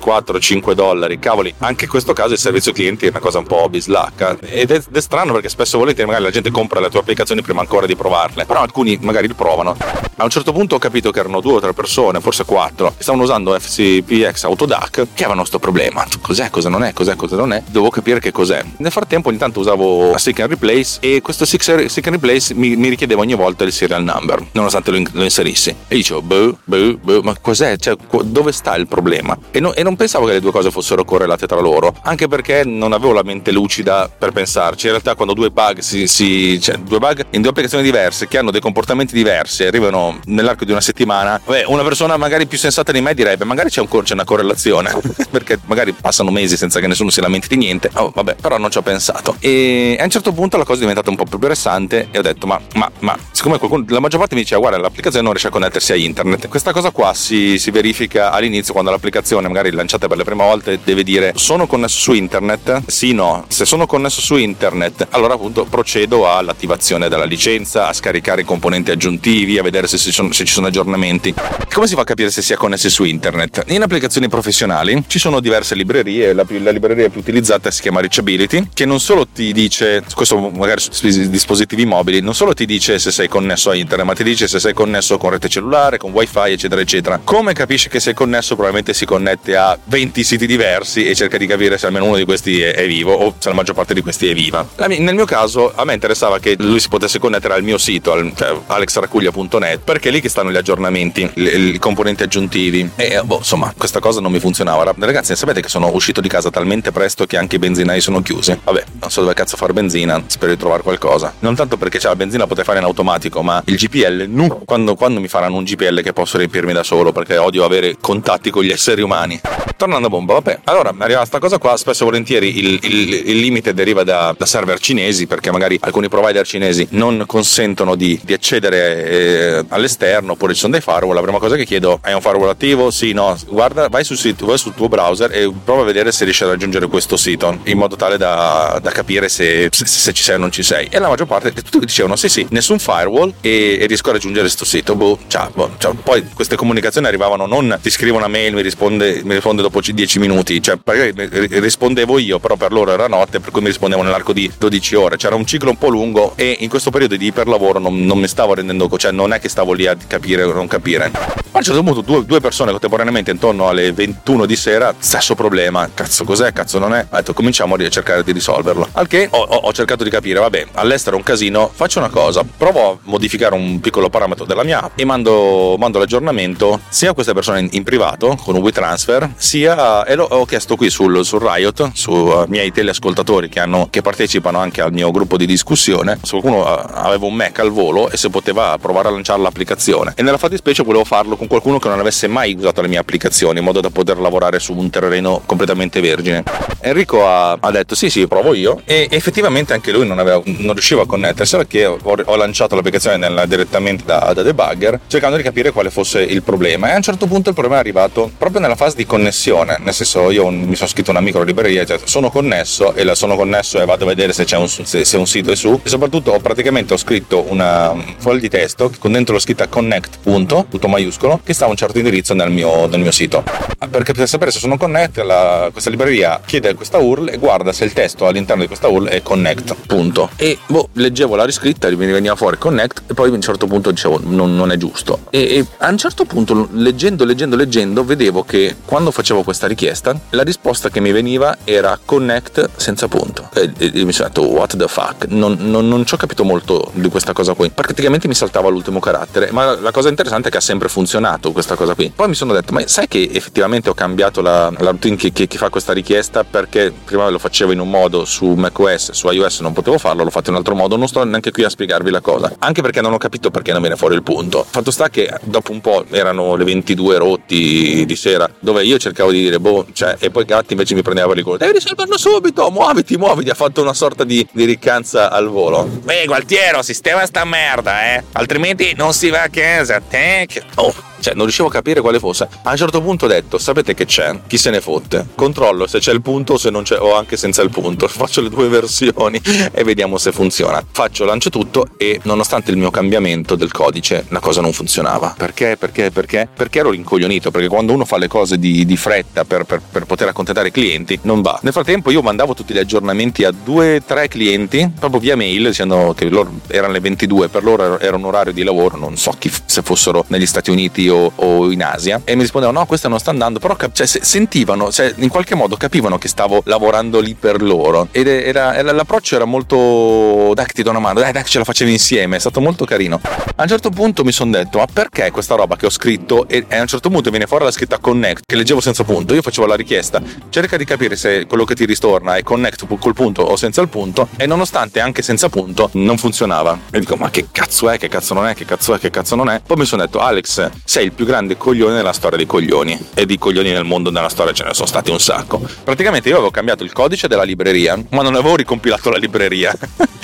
4-5 dollari, cavoli, anche in questo caso il servizio clienti è una cosa un po' bislacca ed è, è strano perché spesso volete magari la gente compra le tue applicazioni prima ancora di provarle, però alcuni magari le provano. A un certo punto ho capito che erano due o tre persone, forse quattro, che stavano usando FCPX Autodac che avevano questo problema. Cos'è, cosa non è, cos'è, cosa non è? Devo capire che cos'è. Nel frattempo ogni tanto usavo Seek and Replace e questo Seek and Replace mi, mi, richiedeva ogni volta il serial number, nonostante lo, in, lo inserissi. E dicevo, boh, boh, boh, ma cos'è? Cioè, dove sta il problema? E, no, e, non pensavo che le due cose fossero correlate tra loro, anche perché non avevo la mente lucida per pensarci. In realtà quando due bug, si, si, cioè, due bug in due applicazioni diverse che hanno dei comportamenti diversi arrivano nell'arco di una settimana, beh, una persona magari più sensata di me direbbe, magari c'è, un, c'è una correlazione, *laughs* perché magari passano mesi senza che nessuno si lamenti di niente. Oh, vabbè, però non ci ho pensato. E a un certo punto la cosa è diventata un po' più interessante e ho detto: Ma, ma, ma siccome qualcuno, la maggior parte mi diceva, guarda, l'applicazione non riesce a connettersi a internet. Questa cosa qua si, si verifica all'inizio quando l'applicazione, magari lanciata per le prime volte, deve dire: Sono connesso su internet? Sì, no. Se sono connesso su internet, allora appunto procedo all'attivazione della licenza, a scaricare i componenti aggiuntivi, a vedere se, sono, se ci sono aggiornamenti. Come si fa a capire se si è connessi su internet? In applicazioni professionali ci sono diverse librerie, la, la libreria più utilizzata si chiama Reachability, che non solo ti dice, questo magari su dispositivi mobili, non solo ti dice se sei connesso a internet, ma ti dice se sei connesso con rete cellulare, con wifi, eccetera, eccetera. Come capisci che sei connesso? Probabilmente si connette a 20 siti diversi e cerca di capire se almeno uno di questi è, è vivo o se la maggior parte di questi è viva. Nel mio caso, a me interessava che lui si potesse connettere al mio sito, al, cioè alexracuglia.net, perché lì che stanno gli aggiornamenti, i componenti aggiuntivi. E boh, insomma, questa cosa non mi funzionava. Ragazzi, sapete che sono uscito di casa talmente presto che anche i benzinai sono chiusi. Vabbè, non so dove cazzo fare benzina, spero di trovare qualcosa. Non tanto perché c'è la benzina potrei fare in automatico, ma il GPL, no. Quando, quando mi faranno un GPL che posso riempirmi da solo, perché odio avere contatti con gli esseri umani. Tornando a bomba, vabbè. Allora, arriva questa cosa qua, spesso e volentieri il, il, il limite deriva da, da, server cinesi, perché magari alcuni provider cinesi non consentono di, di accedere eh, all'esterno, oppure ci sono dei firewall. La prima cosa che chiedo, hai un firewall attivo? Sì, no. Guarda, vai sul sito, vai sul tuo browser e prova a vedere se riesci a raggiungere questo sito, in modo tale da, da capire se, se, se, ci sei o non ci sei. E la maggior parte tutti dicevano sì sì, nessun firewall e, e riesco a raggiungere questo sito. Boh, ciao, boh, ciao. Poi queste comunicazioni arrivavano non ti scrivo una mail, mi risponde, mi risponde dopo 10 minuti, cioè rispondevo io, però per loro era notte, per cui mi rispondevo nell'arco di 12 ore. C'era un ciclo un po' lungo e in questo periodo di iperlavoro non, non mi stavo rendendo conto, cioè non è che stavo lì a capire o non capire. A un certo punto due, due persone contemporaneamente intorno alle 21 di sera, stesso problema. Cazzo, cos'è? Cazzo, non è? Ho detto, cominciamo a cercare di risolverlo. Al che ho, ho cercato di capire, vabbè, all'estero è un casino, faccio una cosa, provo a modificare un piccolo parametro della mia app e mando, mando l'aggiornamento sia a queste persone in, in privato con un WeTransfer, sia e l'ho, ho chiesto qui sul, sul Riot, su uh, miei teleascoltatori che, hanno, che partecipano anche al mio gruppo di discussione, se qualcuno uh, aveva un Mac al volo e se poteva provare a lanciare l'applicazione. E nella fattispecie volevo farlo con qualcuno che non avesse mai usato le mie applicazioni in modo da poter lavorare su un terreno completamente vergine. Enrico ha, ha detto sì sì provo io e effettivamente anche lui non, aveva, non riusciva a connettersi perché ho, ho lanciato l'applicazione nella, direttamente da, da, debugger cercando di capire quale fosse il problema e a un certo punto il problema è arrivato proprio nella fase di connessione nel senso io mi sono scritto una micro libreria cioè sono connesso e la sono connesso e vado a vedere se, c'è un, se, se un sito è su. E soprattutto ho praticamente ho scritto una foglio di testo con dentro l'ho scritta connect punto tutto maiuscolo che sta a un certo indirizzo nel mio, nel mio sito. Perché per sapere se sono connect la, questa libreria chiede questa URL e guarda se il testo all'interno di questa URL è connect punto. E boh, leggevo la riscritta mi veniva fuori connect e poi a un certo punto dicevo non, non è giusto. E, e, a un certo punto leggendo leggendo leggendo vedevo che quando facevo questa richiesta la risposta che mi veniva era connect senza punto. E, e mi sono detto what the fuck? Non, non, non ci ho capito molto di questa cosa qui. Praticamente mi saltava l'ultimo carattere ma la cosa interessante è che ha sempre funzionato questa cosa qui. Poi mi sono detto ma sai che effettivamente ho cambiato la, la routine che, che, che fa questa richiesta? Perché prima lo facevo in un modo su macOS su iOS non potevo farlo l'ho fatto in un altro modo non sto neanche qui a spiegarvi la cosa. Anche perché non ho capito perché non viene fuori il punto. Fatto sta che dopo un po' erano le 22 rotti di sera dove io cercavo di dire boh cioè e poi Gatti invece mi prendeva per il culo devi risolverlo subito muoviti muoviti ha fatto una sorta di, di riccanza al volo ehi Gualtiero sistema sta merda eh altrimenti non si va a casa Tech. oh cioè non riuscivo a capire quale fosse. A un certo punto ho detto, sapete che c'è? Chi se ne fotte? Controllo se c'è il punto o se non c'è, o anche senza il punto. *laughs* Faccio le due versioni e vediamo se funziona. Faccio, lancio tutto e nonostante il mio cambiamento del codice, la cosa non funzionava. Perché? Perché? Perché? Perché ero rincoglionito, perché quando uno fa le cose di, di fretta per, per, per, poter accontentare i clienti, non va. Nel frattempo io mandavo tutti gli aggiornamenti a due, tre clienti, proprio via mail, dicendo che loro erano le 22, per loro era un orario di lavoro, non so chi, se fossero negli Stati Uniti o, o, in Asia e mi rispondevano no questo non sta andando però cap- cioè, sentivano cioè, in qualche modo capivano che stavo lavorando lì per loro. Ed era, era, l'approccio era molto dai ti do una mano dai dai ce la facevi insieme è stato molto carino. A un certo punto mi sono detto ma perché questa roba che ho scritto? E, e a un certo punto viene fuori la scritta connect che leggevo senza punto. Io facevo la richiesta cerca di capire se quello che ti ristorna è connect col punto o senza il punto e nonostante anche senza punto non funzionava. E dico ma che cazzo è? Che cazzo non è? Che cazzo è? Che cazzo non è? Poi mi sono detto Alex sei il più grande coglione nella storia dei coglioni. E di coglioni nel mondo nella storia ce ne sono stati un sacco. Praticamente io avevo cambiato il codice della libreria ma non avevo ricompilato la libreria. *laughs*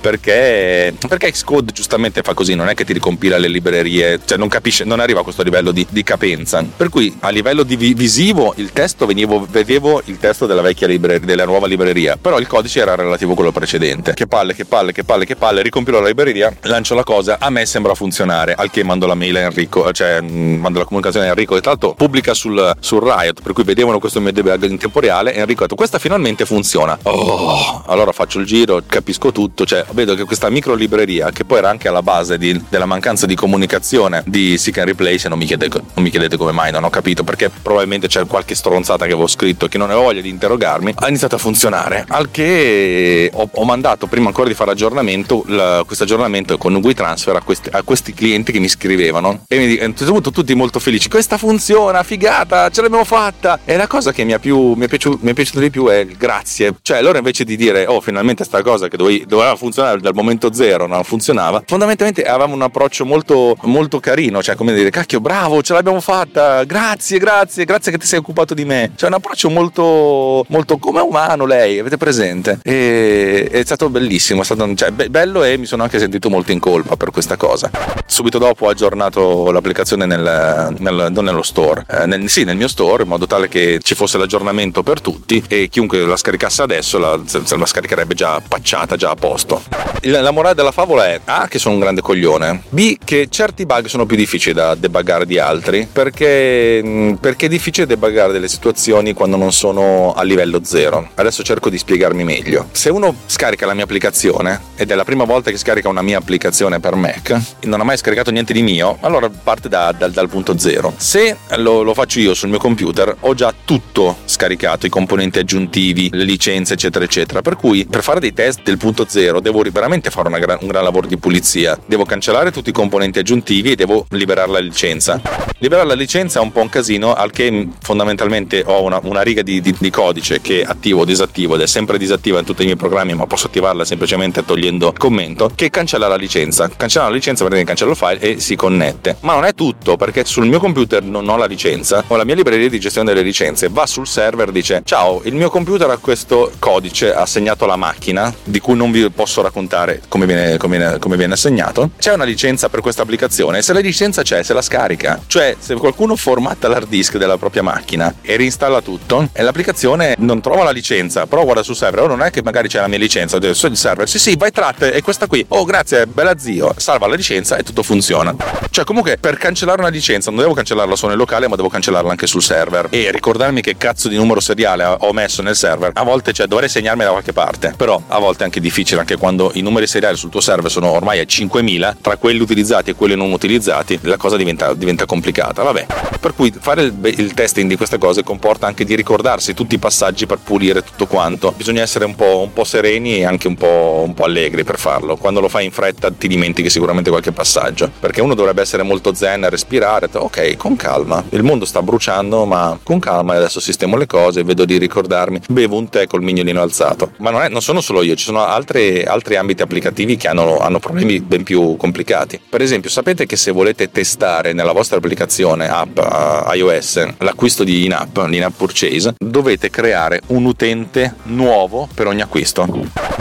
Perché perché Xcode giustamente fa così non è che ti ricompila le librerie cioè non capisce non arriva a questo livello di, di capenza. Per cui a livello di visivo il testo venivo, vedevo il testo della vecchia libreria della nuova libreria. Però il codice era relativo a quello precedente. Che palle che palle che palle che palle ricompilo la libreria lancio la cosa a me sembra funzionare al che mando la mail a Enrico cioè mando la comunicazione a Enrico e tra l'altro pubblica sul, sul Riot per cui vedevano questo mio debug in tempo reale e Enrico ha detto questa finalmente funziona. Oh, allora faccio il giro capisco tutto cioè vedo che questa micro libreria che poi era anche alla base di, della mancanza di comunicazione di Seek and Replace non mi, chiede, non mi chiedete come mai non ho capito perché probabilmente c'è qualche stronzata che avevo scritto che non avevo voglia di interrogarmi ha iniziato a funzionare. Al che ho, ho mandato prima ancora di fare aggiornamento questo aggiornamento con WeTransfer a questi, a questi clienti che mi scrivevano e mi, a certo punto tutti molto felici. Questa funziona, figata, ce l'abbiamo fatta. E la cosa che mi, più, mi, è piaciuto, mi, è piaciuto, di più è il grazie. Cioè, loro invece di dire, oh, finalmente sta cosa che dovevi, doveva funzionare dal momento zero, non funzionava, fondamentalmente avevamo un approccio molto, molto carino. Cioè, come dire, cacchio, bravo, ce l'abbiamo fatta, grazie, grazie, grazie che ti sei occupato di me. Cioè, un approccio molto, molto come umano lei, avete presente? E è stato bellissimo, è stato cioè, be- bello e mi sono anche sentito molto in colpa per questa cosa. Subito dopo ho aggiornato l'applicazione nel, nel, non nello store, eh, nel, sì, nel mio store, in modo tale che ci fosse l'aggiornamento per tutti e chiunque la scaricasse adesso la, la scaricherebbe già pacciata, già a posto. La morale della favola è A, che sono un grande coglione, B, che certi bug sono più difficili da debuggare di altri, perché, perché è difficile debuggare delle situazioni quando non sono a livello zero. Adesso cerco di spiegarmi meglio. Se uno scarica la mia applicazione, ed è la prima volta che scarica una mia applicazione per Mac, non ha mai scaricato niente di mio, allora parte da da, da, dal punto zero. Se lo, lo, faccio io sul mio computer, ho già tutto scaricato, i componenti aggiuntivi, le licenze, eccetera, eccetera. Per cui per fare dei test del punto zero devo veramente fare gran, un gran lavoro di pulizia. Devo cancellare tutti i componenti aggiuntivi e devo liberare la licenza. Liberare la licenza è un po' un casino, al che fondamentalmente ho una, una riga di, di, di, codice che attivo o disattivo ed è sempre disattiva in tutti i miei programmi, ma posso attivarla semplicemente togliendo commento, che cancella la licenza. Cancella la licenza perché cancello il file e si connette. Ma non è tutto, perché sul mio computer non ho la licenza, ho la mia libreria di gestione delle licenze, va sul server, dice ciao, il mio computer ha questo codice assegnato alla macchina, di cui non vi posso raccontare come viene, come viene, come viene assegnato. C'è una licenza per questa applicazione, se la licenza c'è, se la scarica. Cioè, se qualcuno formatta l'hard disk della propria macchina e reinstalla tutto, e l'applicazione non trova la licenza, però guarda sul server, oh, non è che magari c'è la mia licenza, sul server, sì sì, vai tratte, è questa qui, oh grazie, bella zio, salva la licenza e tutto funziona. Cioè, comunque, per cancellare una licenza non devo cancellarla solo nel locale, ma devo cancellarla anche sul server. E ricordarmi che cazzo di numero seriale ho messo nel server. A volte, cioè, dovrei segnarmi da qualche parte. Però a volte è anche difficile, anche quando i numeri seriali sul tuo server sono ormai a 5000, tra quelli utilizzati e quelli non utilizzati, la cosa diventa, diventa complicata. Vabbè. Per cui fare il, il, testing di queste cose comporta anche di ricordarsi tutti i passaggi per pulire tutto quanto. Bisogna essere un po', un po sereni e anche un po', un po' allegri per farlo. Quando lo fai in fretta ti dimentichi sicuramente qualche passaggio. Perché uno dovrebbe essere molto zen, respirare, ok, con calma. Il mondo sta bruciando, ma con calma adesso sistemo le cose, vedo di ricordarmi, bevo un tè col mignolino alzato. Ma non, è, non sono solo io, ci sono altri, altri ambiti applicativi che hanno, hanno problemi ben più complicati. Per esempio, sapete che se volete testare nella vostra applicazione app uh, iOS l'acquisto di in-app, l'in-app purchase, dovete creare un utente nuovo per ogni acquisto.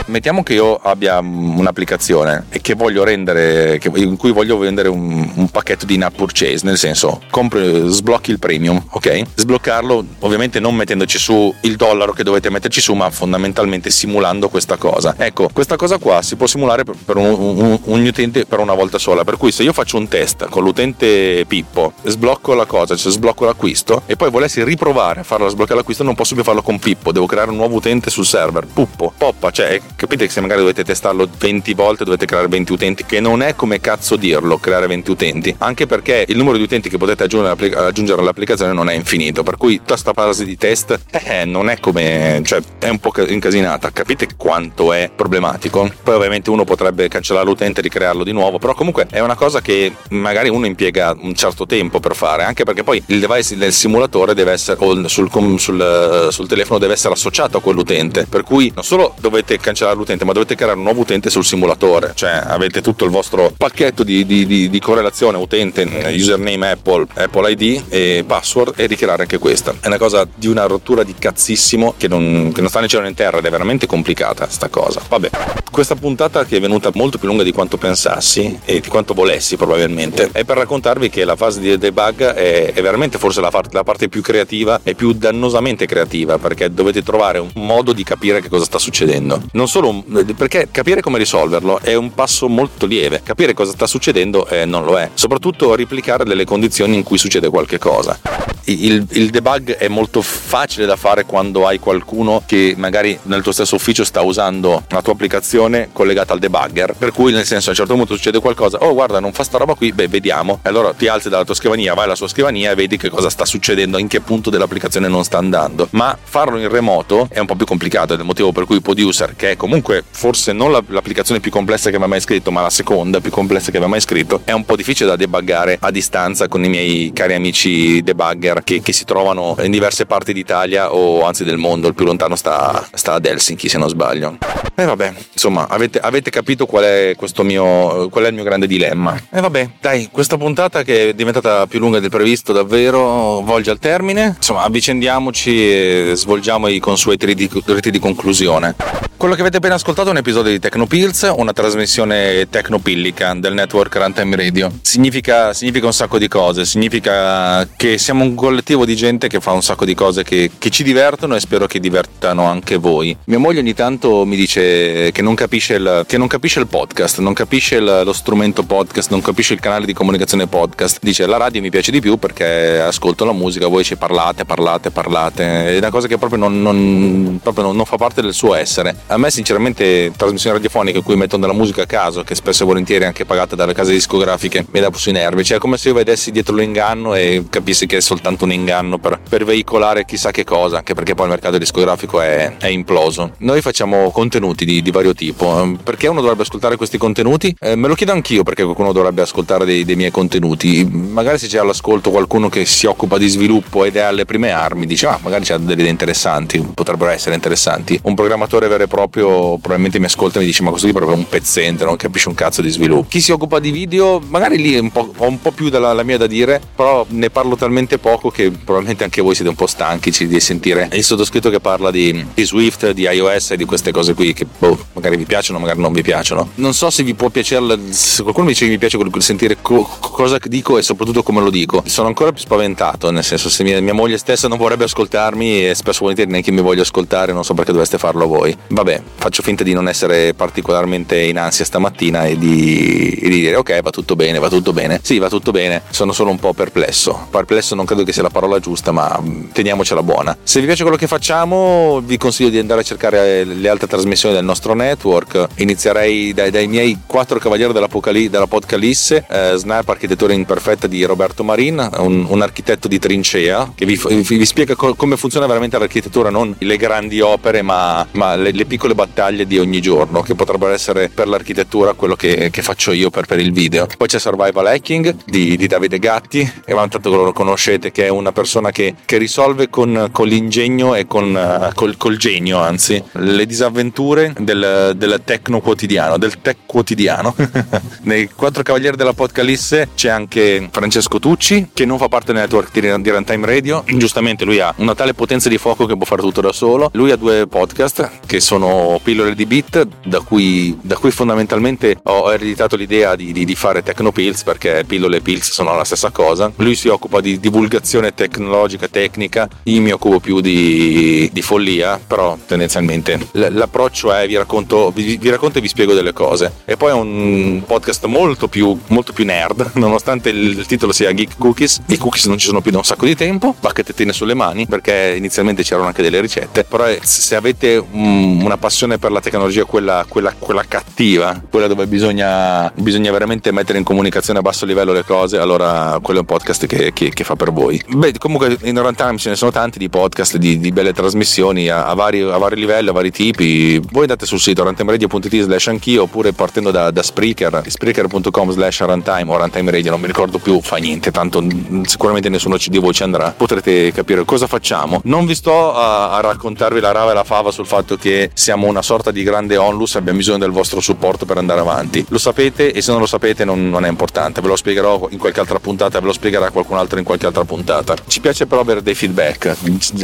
Mettiamo che io abbia un'applicazione e che voglio rendere, che, in cui voglio vendere un, un pacchetto di in-app purchase, nel senso compri, sblocchi il premium, ok? Sbloccarlo ovviamente non mettendoci su il dollaro che dovete metterci su, ma fondamentalmente simulando questa cosa. Ecco, questa cosa qua si può simulare per, un, un, un, utente per una volta sola, per cui se io faccio un test con l'utente Pippo, sblocco la cosa, cioè sblocco l'acquisto e poi volessi riprovare a farlo sbloccare l'acquisto, non posso più farlo con Pippo, devo creare un nuovo utente sul server. Puppo, poppa, cioè capite che se magari dovete testarlo 20 volte dovete creare 20 utenti, che non è come cazzo dirlo creare 20 utenti, anche perché il numero di utenti che potete aggiungere, aggiungere all'applicazione non è infinito, per cui tutta questa fase di test eh, non è come, cioè è un po' incasinata, capite quanto è problematico? Poi ovviamente uno potrebbe cancellare l'utente e ricrearlo di nuovo, però comunque è una cosa che magari uno impiega un certo tempo per fare, anche perché poi il device del simulatore deve essere, o sul, sul, sul telefono deve essere associato a quell'utente, per cui non solo dovete cancellare l'utente, ma dovete creare un nuovo utente sul simulatore, cioè avete tutto il vostro pacchetto di, di, di, di correlazione utente, username Apple, Apple ID e password e ricreare anche questa. È una cosa di una rottura di cazzissimo che non, che non sta né cielo né in terra ed è veramente complicata sta cosa. Vabbè, questa puntata che è venuta molto più lunga di quanto pensassi e di quanto volessi probabilmente è per raccontarvi che la fase di debug è, è veramente forse la, la parte più creativa e più dannosamente creativa perché dovete trovare un modo di capire che cosa sta succedendo. Non solo perché capire come risolverlo è un passo molto lieve, capire cosa sta succedendo eh, non lo è, soprattutto replicare delle condizioni in cui succede qualche cosa. Il, il, debug è molto facile da fare quando hai qualcuno che magari nel tuo stesso ufficio sta usando la tua applicazione collegata al debugger, per cui nel senso a un certo punto succede qualcosa, oh guarda non fa sta roba qui, beh vediamo, e allora ti alzi dalla tua scrivania, vai alla sua scrivania e vedi che cosa sta succedendo, in che punto dell'applicazione non sta andando, ma farlo in remoto è un po' più complicato ed è il motivo per cui Producer, che è comunque forse non l'applicazione più complessa che abbia mai scritto, ma la seconda più complessa che abbia mai scritto, è un po' difficile da debuggare a distanza con i miei cari amici debugger che, che si trovano in diverse parti d'Italia o anzi del mondo, il più lontano sta, sta ad Helsinki se non sbaglio. E vabbè, insomma, avete, avete capito qual è, mio, qual è il mio grande dilemma. E vabbè, dai, questa puntata che è diventata più lunga del previsto davvero volge al termine. Insomma, avvicendiamoci e svolgiamo i consueti riti di, di conclusione. Quello che avete appena ascoltato è un episodio di Tecnopills, una trasmissione tecnopillica del network Runtime Radio. Significa, significa, un sacco di cose, significa che siamo un collettivo di gente che fa un sacco di cose che, che ci divertono e spero che divertano anche voi. Mia moglie ogni tanto mi dice che non capisce il, non capisce il podcast, non capisce il, lo strumento podcast, non capisce il canale di comunicazione podcast. Dice la radio mi piace di più perché ascolto la musica, voi ci parlate, parlate, parlate. È una cosa che proprio non, non, proprio non, non fa parte del suo essere a me sinceramente trasmissioni radiofoniche in cui mettono della musica a caso, che spesso e volentieri è anche pagata dalle case discografiche, mi dà sui nervi, Cioè è come se io vedessi dietro l'inganno e capissi che è soltanto un inganno per, per veicolare chissà che cosa, anche perché poi il mercato discografico è, è imploso. Noi facciamo contenuti di, di, vario tipo. Perché uno dovrebbe ascoltare questi contenuti? Eh, me lo chiedo anch'io perché qualcuno dovrebbe ascoltare dei, dei miei contenuti. Magari se c'è all'ascolto qualcuno che si occupa di sviluppo ed è alle prime armi, dice ah magari c'è delle idee interessanti, potrebbero essere interessanti. Un programmatore vero e proprio probabilmente mi ascolta e mi dice ma questo tipo è proprio un pezzente, non capisce un cazzo di sviluppo. Chi si occupa di video, magari lì un ho un po' più della mia da dire, però ne parlo talmente poco che probabilmente anche voi siete un po' stanchi di sentire il sottoscritto che parla di, di Swift, di iOS e di queste cose qui che boh, magari vi piacciono, magari non vi piacciono. Non so se vi può piacere, se qualcuno mi dice che mi piace sentire co- cosa dico e soprattutto come lo dico. Sono ancora più spaventato, nel senso se mia, mia moglie stessa non vorrebbe ascoltarmi e spesso volentieri neanche mi voglio ascoltare, non so perché dovreste farlo voi. Vabbè, faccio finta di non essere particolarmente in ansia stamattina e di, e di dire ok va tutto bene, va tutto bene. Sì, va tutto bene, sono solo un po' perplesso. Perplesso non credo che sia la parola giusta, ma mm, teniamocela buona. Se vi piace quello che facciamo, vi consiglio di andare a cercare le altre trasmissioni del nostro network. Inizierei dai, dai miei quattro cavalieri dell'Apocalisse, eh, Snap Architettura Imperfetta di Roberto Marin, un, un architetto di trincea che vi, vi, vi spiega co- come funziona veramente l'architettura, non le grandi opere, ma, ma le, le, piccole battaglie di ogni giorno, che potrebbero essere per l'architettura quello che, che faccio io per, per, il video. Poi c'è Survival Hacking di, di Davide Gatti, e tanto lo conoscete, che è una persona che, che risolve con, con, l'ingegno e con, uh, col, col, genio, anzi, le disavventure del, del tecno quotidiano, del tech quotidiano. *laughs* Nei quattro cavalieri della Podcalisse c'è anche Francesco Tucci, che non fa parte del network di Runtime Radio. Giustamente lui ha una tale potenza di fuoco che può fare tutto da solo. Lui ha due podcast che sono Pillole di Beat, da cui, da cui fondamentalmente ho ereditato l'idea di, di, di fare Tecnopills perché pillole e pills sono la stessa cosa. Lui si occupa di divulgazione tecnologica, tecnica, io mi occupo più di, di follia, però tendenzialmente l'approccio è vi racconto, vi, vi, racconto e vi spiego delle cose. E poi è un podcast molto più, molto più nerd, *laughs* nonostante il, titolo sia Geek Cookies. I cookies non ci sono più da un sacco di tempo, bacchettettine sulle mani, perché inizialmente c'erano anche delle ricette, però se avete un, una passione per la tecnologia, quella, quella, quella cattiva, quella dove bisogna, bisogna veramente mettere in comunicazione a basso livello le cose, allora quello è un podcast che, che, che fa per voi. Beh, comunque in runtime ce ne sono tanti di podcast, di, di belle trasmissioni a, a, vari, a, vari, livelli, a vari tipi. Voi andate sul sito runtimeradio.it slash anch'io oppure partendo da, da Spreaker, spreaker.com slash runtime o runtime radio, non mi ricordo più, fa niente, tanto sicuramente nessuno di voi ci andrà. Potrete capire cosa facciamo. Non vi sto a, a raccontarvi la rava e la fava sul fatto che siamo una sorta di grande onlus e abbiamo bisogno del vostro supporto per andare avanti. Lo sapete e se non lo sapete non, non è importante, ve lo spiegherò in qualche altra puntata, ve lo spiegherà qualcun altro in qualche altra puntata. Ci piace però avere dei feedback,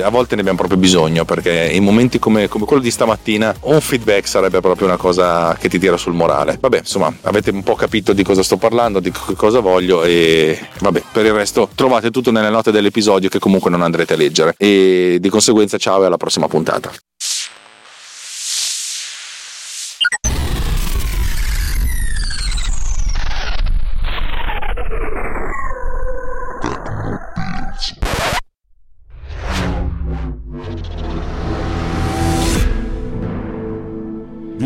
a volte ne abbiamo proprio bisogno perché in momenti come, come quello di stamattina un feedback sarebbe proprio una cosa che ti tira sul morale. Vabbè, insomma, avete un po' capito di cosa sto parlando, di cosa voglio e vabbè, per il resto trovate tutto nelle note dell'episodio che comunque non andrete a leggere e di conseguenza ciao e alla prossima puntata.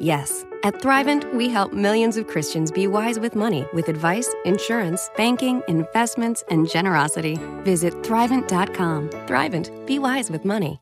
yes. At Thrivent, we help millions of Christians be wise with money with advice, insurance, banking, investments, and generosity. Visit Thrivent.com. Thrivent, be wise with money.